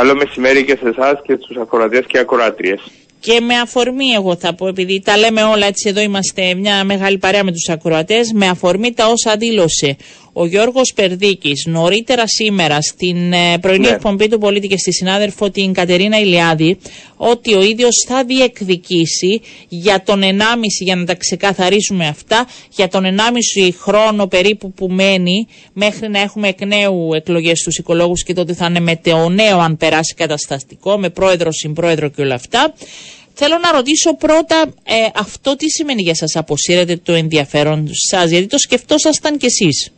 Καλό μεσημέρι και σε εσάς και στους ακροατές και ακροάτριες. Και με αφορμή, εγώ θα πω, επειδή τα λέμε όλα έτσι, εδώ είμαστε μια μεγάλη παρέα με τους ακροατές, με αφορμή τα όσα δήλωσε ο Γιώργος Περδίκης νωρίτερα σήμερα στην ε, πρωινή ναι. εκπομπή του πολίτη και στη συνάδελφο την Κατερίνα Ηλιάδη, ότι ο ίδιος θα διεκδικήσει για τον 1,5, για να τα ξεκαθαρίσουμε αυτά, για τον 1,5 χρόνο περίπου που μένει, μέχρι να έχουμε εκ νέου εκλογές στους οικολόγους και τότε θα είναι με το νέο αν περάσει κατασταστικό, με πρόεδρο, συμπρόεδρο και όλα αυτά. Θέλω να ρωτήσω πρώτα ε, αυτό τι σημαίνει για σας αποσύρετε το ενδιαφέρον σας, γιατί το σκεφτόσασταν κι εσείς.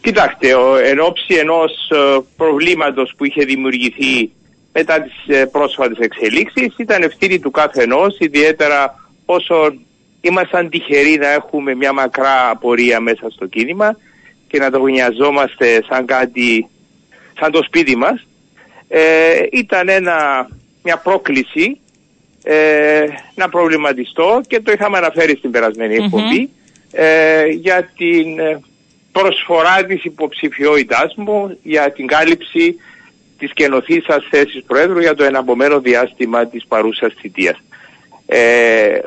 Κοιτάξτε, εν ώψη ενός ε, προβλήματος που είχε δημιουργηθεί μετά τις ε, πρόσφατες εξελίξεις ήταν ευθύνη του κάθε ενός, ιδιαίτερα όσο ήμασταν τυχεροί να έχουμε μια μακρά απορία μέσα στο κίνημα και να το γνιαζόμαστε σαν κάτι, σαν το σπίτι μας. Ε, ήταν ένα, μια πρόκληση ε, να προβληματιστώ και το είχαμε αναφέρει στην περασμένη εκπομπή ε, για την ε, προσφορά της υποψηφιότητάς μου για την κάλυψη της καινοθήσας θέσης Προέδρου για το εναπομένο διάστημα της παρούσας θητείας. Ε,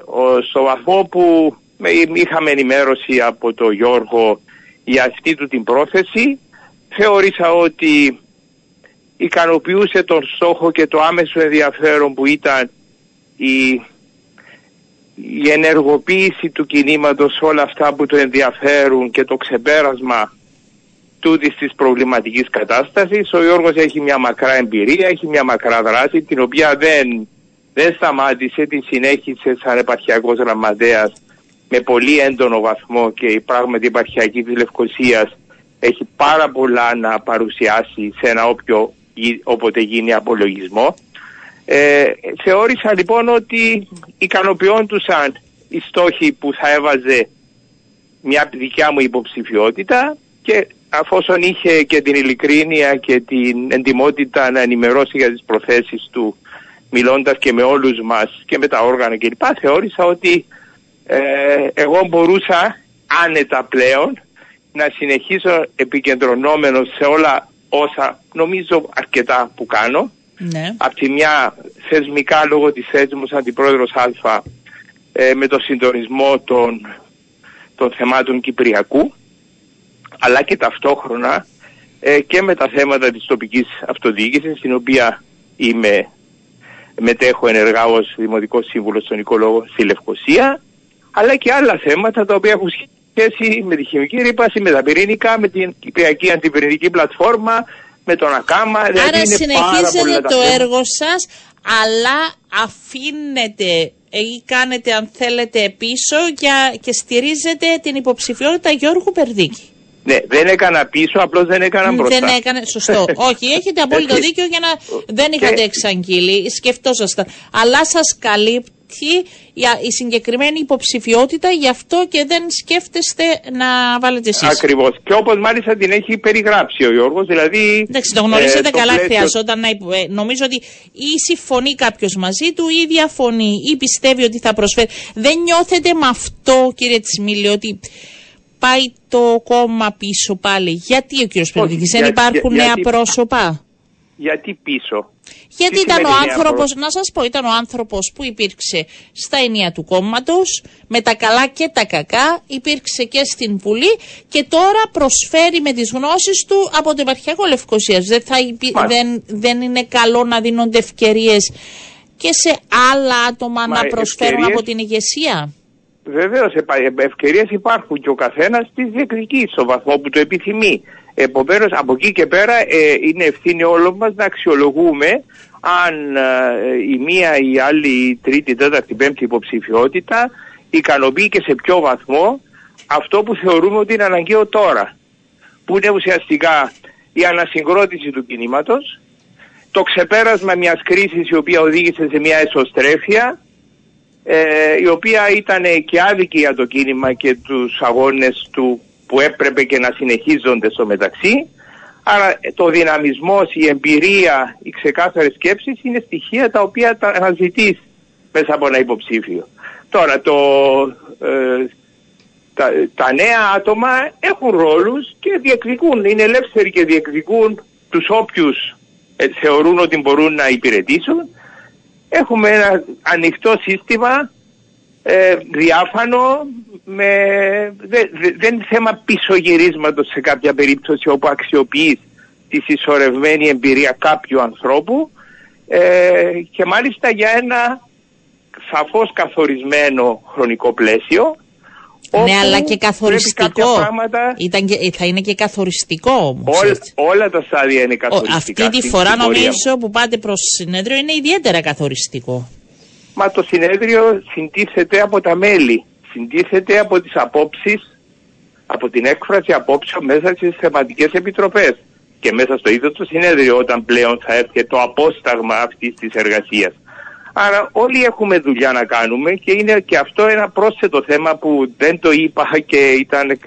στο βαθμό που είχαμε ενημέρωση από τον Γιώργο για αυτή του την πρόθεση, θεώρησα ότι ικανοποιούσε τον στόχο και το άμεσο ενδιαφέρον που ήταν η, η ενεργοποίηση του κινήματος όλα αυτά που το ενδιαφέρουν και το ξεπέρασμα τούτης της προβληματικής κατάστασης. Ο Γιώργος έχει μια μακρά εμπειρία, έχει μια μακρά δράση την οποία δεν, δεν σταμάτησε, την συνέχισε σαν επαρχιακός γραμματέας με πολύ έντονο βαθμό και η πράγματι επαρχιακή της Λευκοσίας έχει πάρα πολλά να παρουσιάσει σε ένα όποιο όποτε γίνει απολογισμό. Ε, θεώρησα λοιπόν ότι ικανοποιώντουσαν οι στόχοι που θα έβαζε μια δικιά μου υποψηφιότητα και αφόσον είχε και την ειλικρίνεια και την εντιμότητα να ενημερώσει για τις προθέσεις του μιλώντας και με όλους μας και με τα όργανα κλπ. Θεώρησα ότι ε, εγώ μπορούσα άνετα πλέον να συνεχίσω επικεντρωνόμενος σε όλα όσα νομίζω αρκετά που κάνω ναι. Απ' τη μια θεσμικά λόγω της θέσης μου σαν αντιπρόεδρος Α ε, με το συντονισμό των, των θεμάτων Κυπριακού αλλά και ταυτόχρονα ε, και με τα θέματα της τοπικής αυτοδιοίκησης στην οποία είμαι μετέχω ενεργά ως Δημοτικός Σύμβουλος στον Οικολόγο στη Λευκοσία αλλά και άλλα θέματα τα οποία έχουν σχέση με τη χημική ρήπαση, με τα πυρηνικά, με την Κυπριακή Αντιπυρηνική Πλατφόρμα, με τον Ακάμα. Δηλαδή Άρα συνεχίζετε το έργο σας, αλλά αφήνετε ή κάνετε αν θέλετε πίσω για, και στηρίζετε την υποψηφιότητα Γιώργου Περδίκη. Ναι, δεν έκανα πίσω, απλώς δεν έκανα μπροστά. Δεν έκανε, σωστό. Όχι, έχετε απόλυτο δίκιο για να δεν είχατε εξαγγείλει, σκεφτόσασταν. Αλλά σας καλύπτει η συγκεκριμένη υποψηφιότητα, γι' αυτό και δεν σκέφτεστε να βάλετε εσείς. Ακριβώς. Και όπως μάλιστα την έχει περιγράψει ο Γιώργος, δηλαδή. Εντάξει, το γνωρίζετε ε, καλά, πλαίσιο... χρειαζόταν να. Ε, νομίζω ότι ή συμφωνεί κάποιος μαζί του ή διαφωνεί ή πιστεύει ότι θα προσφέρει. Δεν νιώθετε με αυτό, κύριε Τσιμίλη, ότι πάει το κόμμα πίσω πάλι; Γιατί ο κύριος Περδίκης, δεν υπάρχουν νέα πρόσωπα; Γιατί πίσω; Γιατί ήταν ο άνθρωπος, να σας πω, ήταν ο άνθρωπος που υπήρξε στα ενία του κόμματος, με τα καλά και τα κακά, υπήρξε και στην Βουλή και τώρα προσφέρει με τις γνώσεις του από το επαρχιακό Λευκοσίας. Δεν, θα δεν, δεν είναι καλό να δίνονται ευκαιρίες και σε άλλα άτομα να προσφέρουν από την ηγεσία; Βεβαίως, ευκαιρίες υπάρχουν και ο καθένας τις διεκδικεί στο βαθμό που το επιθυμεί. Επομένως, από εκεί και πέρα ε, είναι ευθύνη όλων μας να αξιολογούμε αν ε, η μία, η άλλη, η τρίτη, η τέταρτη, η πέμπτη υποψηφιότητα ικανοποιεί και σε ποιο βαθμό αυτό που θεωρούμε ότι είναι αναγκαίο τώρα. Που είναι ουσιαστικά η ανασυγκρότηση του κινήματος, το ξεπέρασμα μιας κρίσης η οποία οδήγησε σε μια εσωστρέφεια, ε, η οποία ήταν και άδικη για το κίνημα και τους αγώνες του που έπρεπε και να συνεχίζονται στο μεταξύ. Άρα το δυναμισμός, η εμπειρία, οι ξεκάθαρες σκέψεις είναι στοιχεία τα οποία τα αναζητείς μέσα από ένα υποψήφιο. Τώρα το, ε, τα, τα νέα άτομα έχουν ρόλους και διεκδικούν, είναι ελεύθεροι και διεκδικούν τους όποιους ε, θεωρούν ότι μπορούν να υπηρετήσουν. Έχουμε ένα ανοιχτό σύστημα, ε, διάφανο, με, δεν είναι θέμα πισωγυρίσματος σε κάποια περίπτωση όπου αξιοποιείς τη συσσωρευμένη εμπειρία κάποιου ανθρώπου ε, και μάλιστα για ένα σαφώς καθορισμένο χρονικό πλαίσιο ναι, αλλά και καθοριστικό. Πράγματα... Ήταν και, θα είναι και καθοριστικό όμως. όλα τα στάδια είναι καθοριστικά. αυτή τη φορά νομίζω που πάτε προς συνέδριο είναι ιδιαίτερα καθοριστικό. Μα το συνέδριο συντίθεται από τα μέλη. Συντίθεται από τις απόψεις, από την έκφραση απόψεων μέσα στις θεματικές επιτροπές. Και μέσα στο ίδιο το συνέδριο, όταν πλέον θα έρθει το απόσταγμα αυτής της εργασίας. Άρα όλοι έχουμε δουλειά να κάνουμε και είναι και αυτό ένα πρόσθετο θέμα που δεν το είπα και ήταν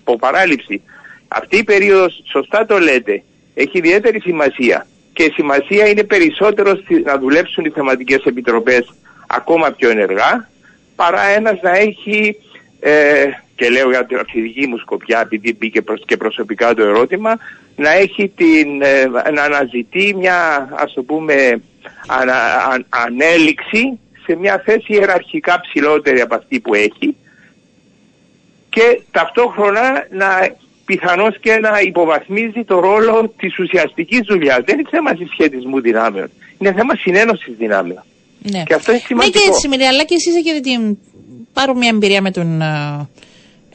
από παράληψη. Αυτή η περίοδος, σωστά το λέτε, έχει ιδιαίτερη σημασία και η σημασία είναι περισσότερο να δουλέψουν οι θεματικές επιτροπές ακόμα πιο ενεργά παρά ένας να έχει, ε, και λέω για τη δική μου σκοπιά επειδή μπήκε και προσωπικά το ερώτημα, να έχει την, ε, να αναζητεί μια ας το πούμε ανα, ανέλυξη σε μια θέση ιεραρχικά ψηλότερη από αυτή που έχει και ταυτόχρονα να πιθανώς και να υποβαθμίζει το ρόλο της ουσιαστικής δουλειάς. Δεν είναι θέμα συσχετισμού δυνάμεων. Είναι θέμα συνένωσης δυνάμεων. Ναι. Και αυτό είναι σημαντικό. Ναι και έτσι, αλλά και εσείς έχετε την... πάρω μια εμπειρία με τον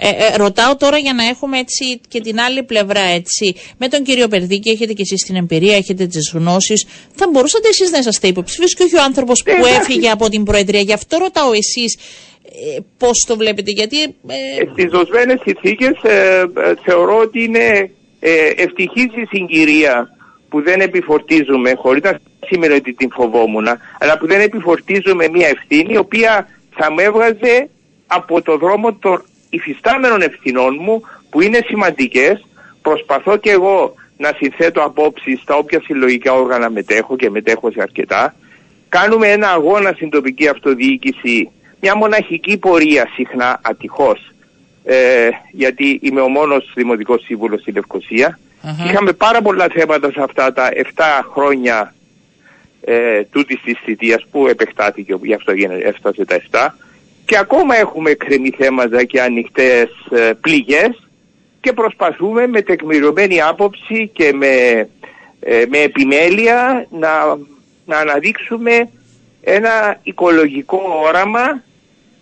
ε, ε, ρωτάω τώρα για να έχουμε έτσι και την άλλη πλευρά έτσι. Με τον κύριο Περδίκη έχετε και εσείς την εμπειρία, έχετε τις γνώσεις. Θα μπορούσατε εσείς να είσαστε υποψήφιος και όχι ο άνθρωπος που ε, έφυγε από την Προεδρία. Γι' αυτό ρωτάω εσείς ε, πώς το βλέπετε. Γιατί. Ε... Στις δοσμένες συνθήκες ε, θεωρώ ότι είναι ε, ευτυχής η συγκυρία που δεν επιφορτίζουμε, χωρίς να σημαίνει ότι την φοβόμουν, αλλά που δεν επιφορτίζουμε μια ευθύνη η οποία θα με έβγαζε από το δρόμο των υφιστάμενων ευθυνών μου που είναι σημαντικές. Προσπαθώ και εγώ να συνθέτω απόψεις στα όποια συλλογικά όργανα μετέχω και μετέχω σε αρκετά. Κάνουμε ένα αγώνα στην τοπική αυτοδιοίκηση μια μοναχική πορεία συχνά ατυχώς ε, γιατί είμαι ο μόνος δημοτικός σύμβουλος στη λευκοσια Είχαμε πάρα πολλά θέματα σε αυτά τα 7 χρόνια ε, τούτης της θητείας που επεκτάθηκε, γι' αυτό έφτασε τα 7 και ακόμα έχουμε κρεμή θέματα και ανοιχτές ε, πληγές και προσπαθούμε με τεκμηριωμένη άποψη και με, ε, με επιμέλεια να, να αναδείξουμε ένα οικολογικό όραμα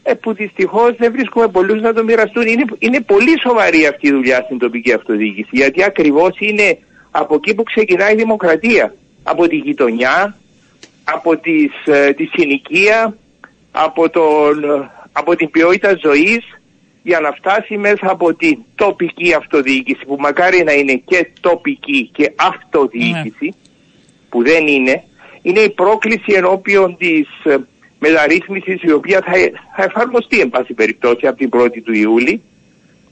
ε, που δυστυχώς δεν βρίσκουμε πολλούς να το μοιραστούν. Είναι, είναι πολύ σοβαρή αυτή η δουλειά στην τοπική αυτοδιοίκηση γιατί ακριβώς είναι από εκεί που ξεκινάει η δημοκρατία. Από τη γειτονιά, από τις, τη συνοικία, από τον από την ποιότητα ζωής για να φτάσει μέσα από την τοπική αυτοδιοίκηση που μακάρι να είναι και τοπική και αυτοδιοίκηση ναι. που δεν είναι είναι η πρόκληση ενώπιον της ε, μεταρρύθμισης η οποία θα, θα εφαρμοστεί εν πάση περιπτώσει από την 1η του Ιούλη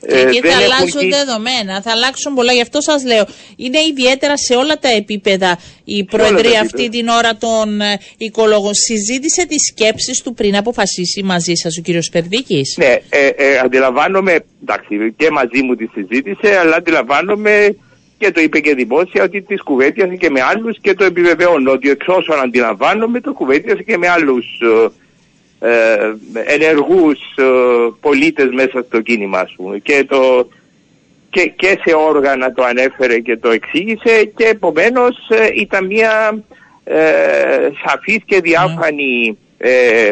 ε, εκεί θα αλλάξουν δεδομένα, θα αλλάξουν πολλά. Γι' αυτό σας λέω, είναι ιδιαίτερα σε όλα τα επίπεδα η Προεδρία αυτή την ώρα των ε, οικολόγων. Συζήτησε τις σκέψεις του πριν αποφασίσει μαζί σας ο κύριος Περδίκης; Ναι, ε, ε, αντιλαμβάνομαι, εντάξει, και μαζί μου τη συζήτησε, αλλά αντιλαμβάνομαι και το είπε και δημόσια ότι τη κουβέντιασε και με άλλους και το επιβεβαιώνω ότι εξ όσων αντιλαμβάνομαι το κουβέντιασε και με άλλους ε, ε, ενεργούς ε, πολίτες μέσα στο κίνημα σου. Και, το, και, και σε όργανα το ανέφερε και το εξήγησε και επομένως ε, ήταν μια ε, σαφής και διάφανη ε,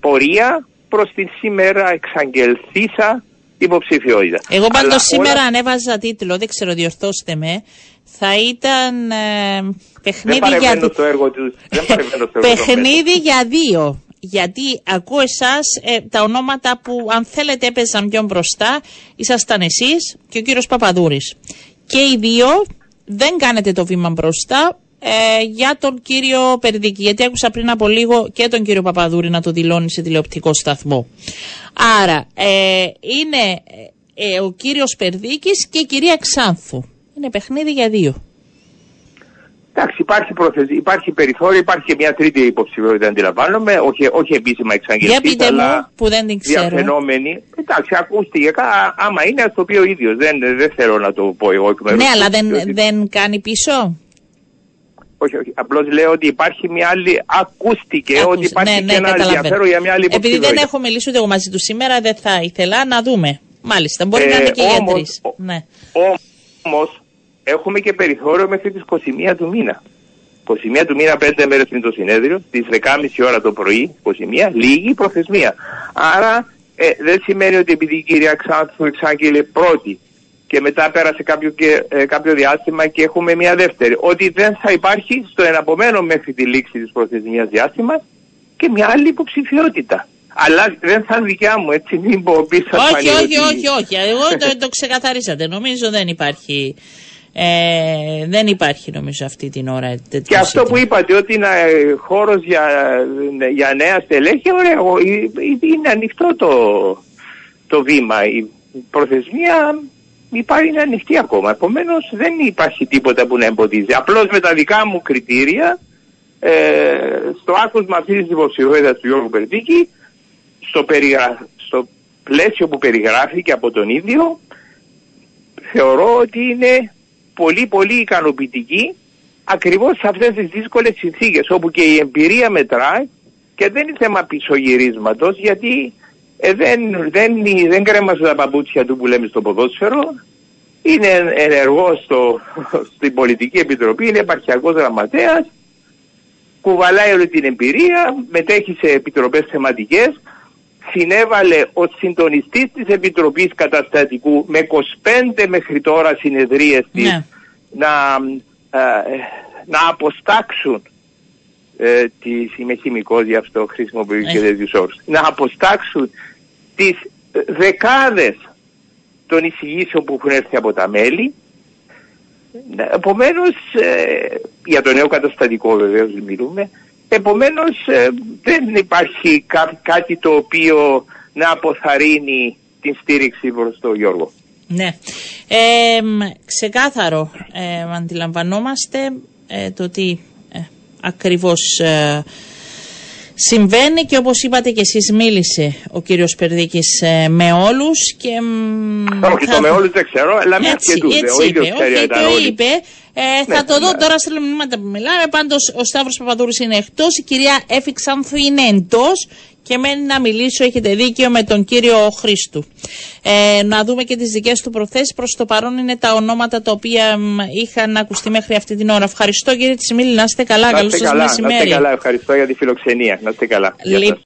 πορεία προς την σήμερα εξαγγελθήσα υποψηφιότητα. Εγώ πάντως σήμερα ανέβαζα τίτλο, δεν ξέρω διορθώστε με, θα ήταν ε, παιχνίδι, για... Το έργο του, παιχνίδι για δύο γιατί ακούω εσάς ε, τα ονόματα που αν θέλετε έπαιζαν πιο μπροστά, ήσασταν εσείς και ο κύριος Παπαδούρης. Και οι δύο δεν κάνετε το βήμα μπροστά ε, για τον κύριο Περδίκη. Γιατί άκουσα πριν από λίγο και τον κύριο Παπαδούρη να το δηλώνει σε τηλεοπτικό σταθμό. Άρα ε, είναι ε, ο κύριος Περδίκης και η κυρία Ξάνθου. Είναι παιχνίδι για δύο. Εντάξει, υπάρχει, πρόθεση, υπάρχει περιθώριο, υπάρχει και μια τρίτη υποψηφιότητα, αντιλαμβάνομαι, όχι, όχι επίσημα εξαγγελτή, αλλά μου, που δεν την ξέρω. διαφαινόμενη. Εντάξει, ακούστηκε, άμα είναι, ας το πει ο ίδιος. Δεν, δεν θέλω να το πω εγώ. Ναι, αλλά δεν, δεν κάνει πίσω; Όχι, όχι. Απλώς λέω ότι υπάρχει μια άλλη. Ακούστηκε Άκουσε. ότι υπάρχει ναι, και ναι, ένα καταλαβαίνω. ενδιαφέρον για μια άλλη Επειδή δεν υποψηφιότητα. έχω μιλήσει ούτε εγώ μαζί τους σήμερα, δεν θα ήθελα να δούμε. Μάλιστα, μπορεί να Ε, είναι και για όμως, τρει. ο- Ναι. Όμως έχουμε και περιθώριο μέχρι τις 21 του μήνα. 21 του μήνα, 5 μέρες πριν το συνέδριο, στις 10.30 ώρα το πρωί, 21, λίγη προθεσμία. Άρα ε, δεν σημαίνει ότι επειδή η κυρία Ξάνθου εξάγγειλε πρώτη και μετά πέρασε κάποιο, και, ε, κάποιο διάστημα και έχουμε μια δεύτερη. Ότι δεν θα υπάρχει στο εναπομένο μέχρι τη λήξη της προθεσμίας διάστημα και μια άλλη υποψηφιότητα. Αλλά δεν θα είναι δικιά μου, έτσι μην πω πίσω Όχι, όχι, όχι, όχι. Εγώ το, το ξεκαθαρίσατε. Νομίζω δεν υπάρχει. Ε, δεν υπάρχει νομίζω αυτή την ώρα τέτοιο Και αυτό ζήτημα. που είπατε ότι είναι ε, χώρος για, για νέα στελέχη, ωραία, εγώ- ε, ε, είναι ανοιχτό το, το βήμα. Η προθεσμία υπάρχει είναι ανοιχτή ακόμα. Επομένως δεν υπάρχει τίποτα που να εμποδίζει. Απλώς με τα δικά μου κριτήρια, ε, στο άκουσμα αυτής της υποψηφιότητα του Γιώργου Περδίκη, στο, περιγρα... στο πλαίσιο που περιγράφηκε από τον ίδιο, θεωρώ ότι είναι πολύ πολύ ικανοποιητική ακριβώς σε αυτές τις δύσκολες συνθήκες όπου και η εμπειρία μετράει και δεν είναι θέμα πισωγυρίσματος γιατί ε, δεν, δεν, δεν κρέμασε τα παπούτσια του που λέμε στο ποδόσφαιρο. Είναι ενεργός στο, στην πολιτική επιτροπή, είναι επαρχιακός γραμματέας. Κουβαλάει όλη την εμπειρία, μετέχει σε επιτροπές θεματικές. Συνέβαλε ο συντονιστής της Επιτροπής Καταστατικού με 25 μέχρι τώρα συνεδρίες της Ναι. να, ε, να αποστάξουν ε, τις, είμαι χημικός γι' αυτό χρησιμοποιώ και Ε. τέτοιους όρους, να αποστάξουν τις ε, δεκάδες των εισηγήσεων που έχουν έρθει από τα μέλη Επομένως, για το νέο καταστατικό βεβαίως μιλούμε, επομένως δεν υπάρχει κά- κάτι το οποίο να αποθαρρύνει την στήριξη προς τον Γιώργο. Ναι. Ε, μ, ξεκάθαρο ε, αντιλαμβανόμαστε ε, το τι ε, ακριβώς ε, συμβαίνει και όπως είπατε και εσείς μίλησε ο κύριος Περδίκης ε, με όλους και μ, Όχι, θα- το με όλους δεν ξέρω, αλλά με έτσι, αρκετούς. έτσι Ο ίδιος είπε, ξέρει όχι, ήταν το όλοι. είπε. Ε, θα Ναι, το δω ναι. τώρα στα μηνύματα που μιλάμε. Πάντως ο Σταύρος Παπαδούρης είναι εκτός, η κυρία Έφη Ξανθού είναι εντός και μένει να μιλήσω, έχετε δίκιο, με τον κύριο Χρήστου. Ε, να δούμε και τις δικές του προθέσεις. Προς το παρόν είναι τα ονόματα τα οποία μ, είχαν ακουστεί μέχρι αυτή την ώρα. Ευχαριστώ κύριε Τσιμίλη, να είστε καλά. Να Καλό είστε σας καλά, να είστε μεσημέρι. καλά. Ευχαριστώ για τη φιλοξενία. Να είστε καλά. Γεια Λοιπόν, σας.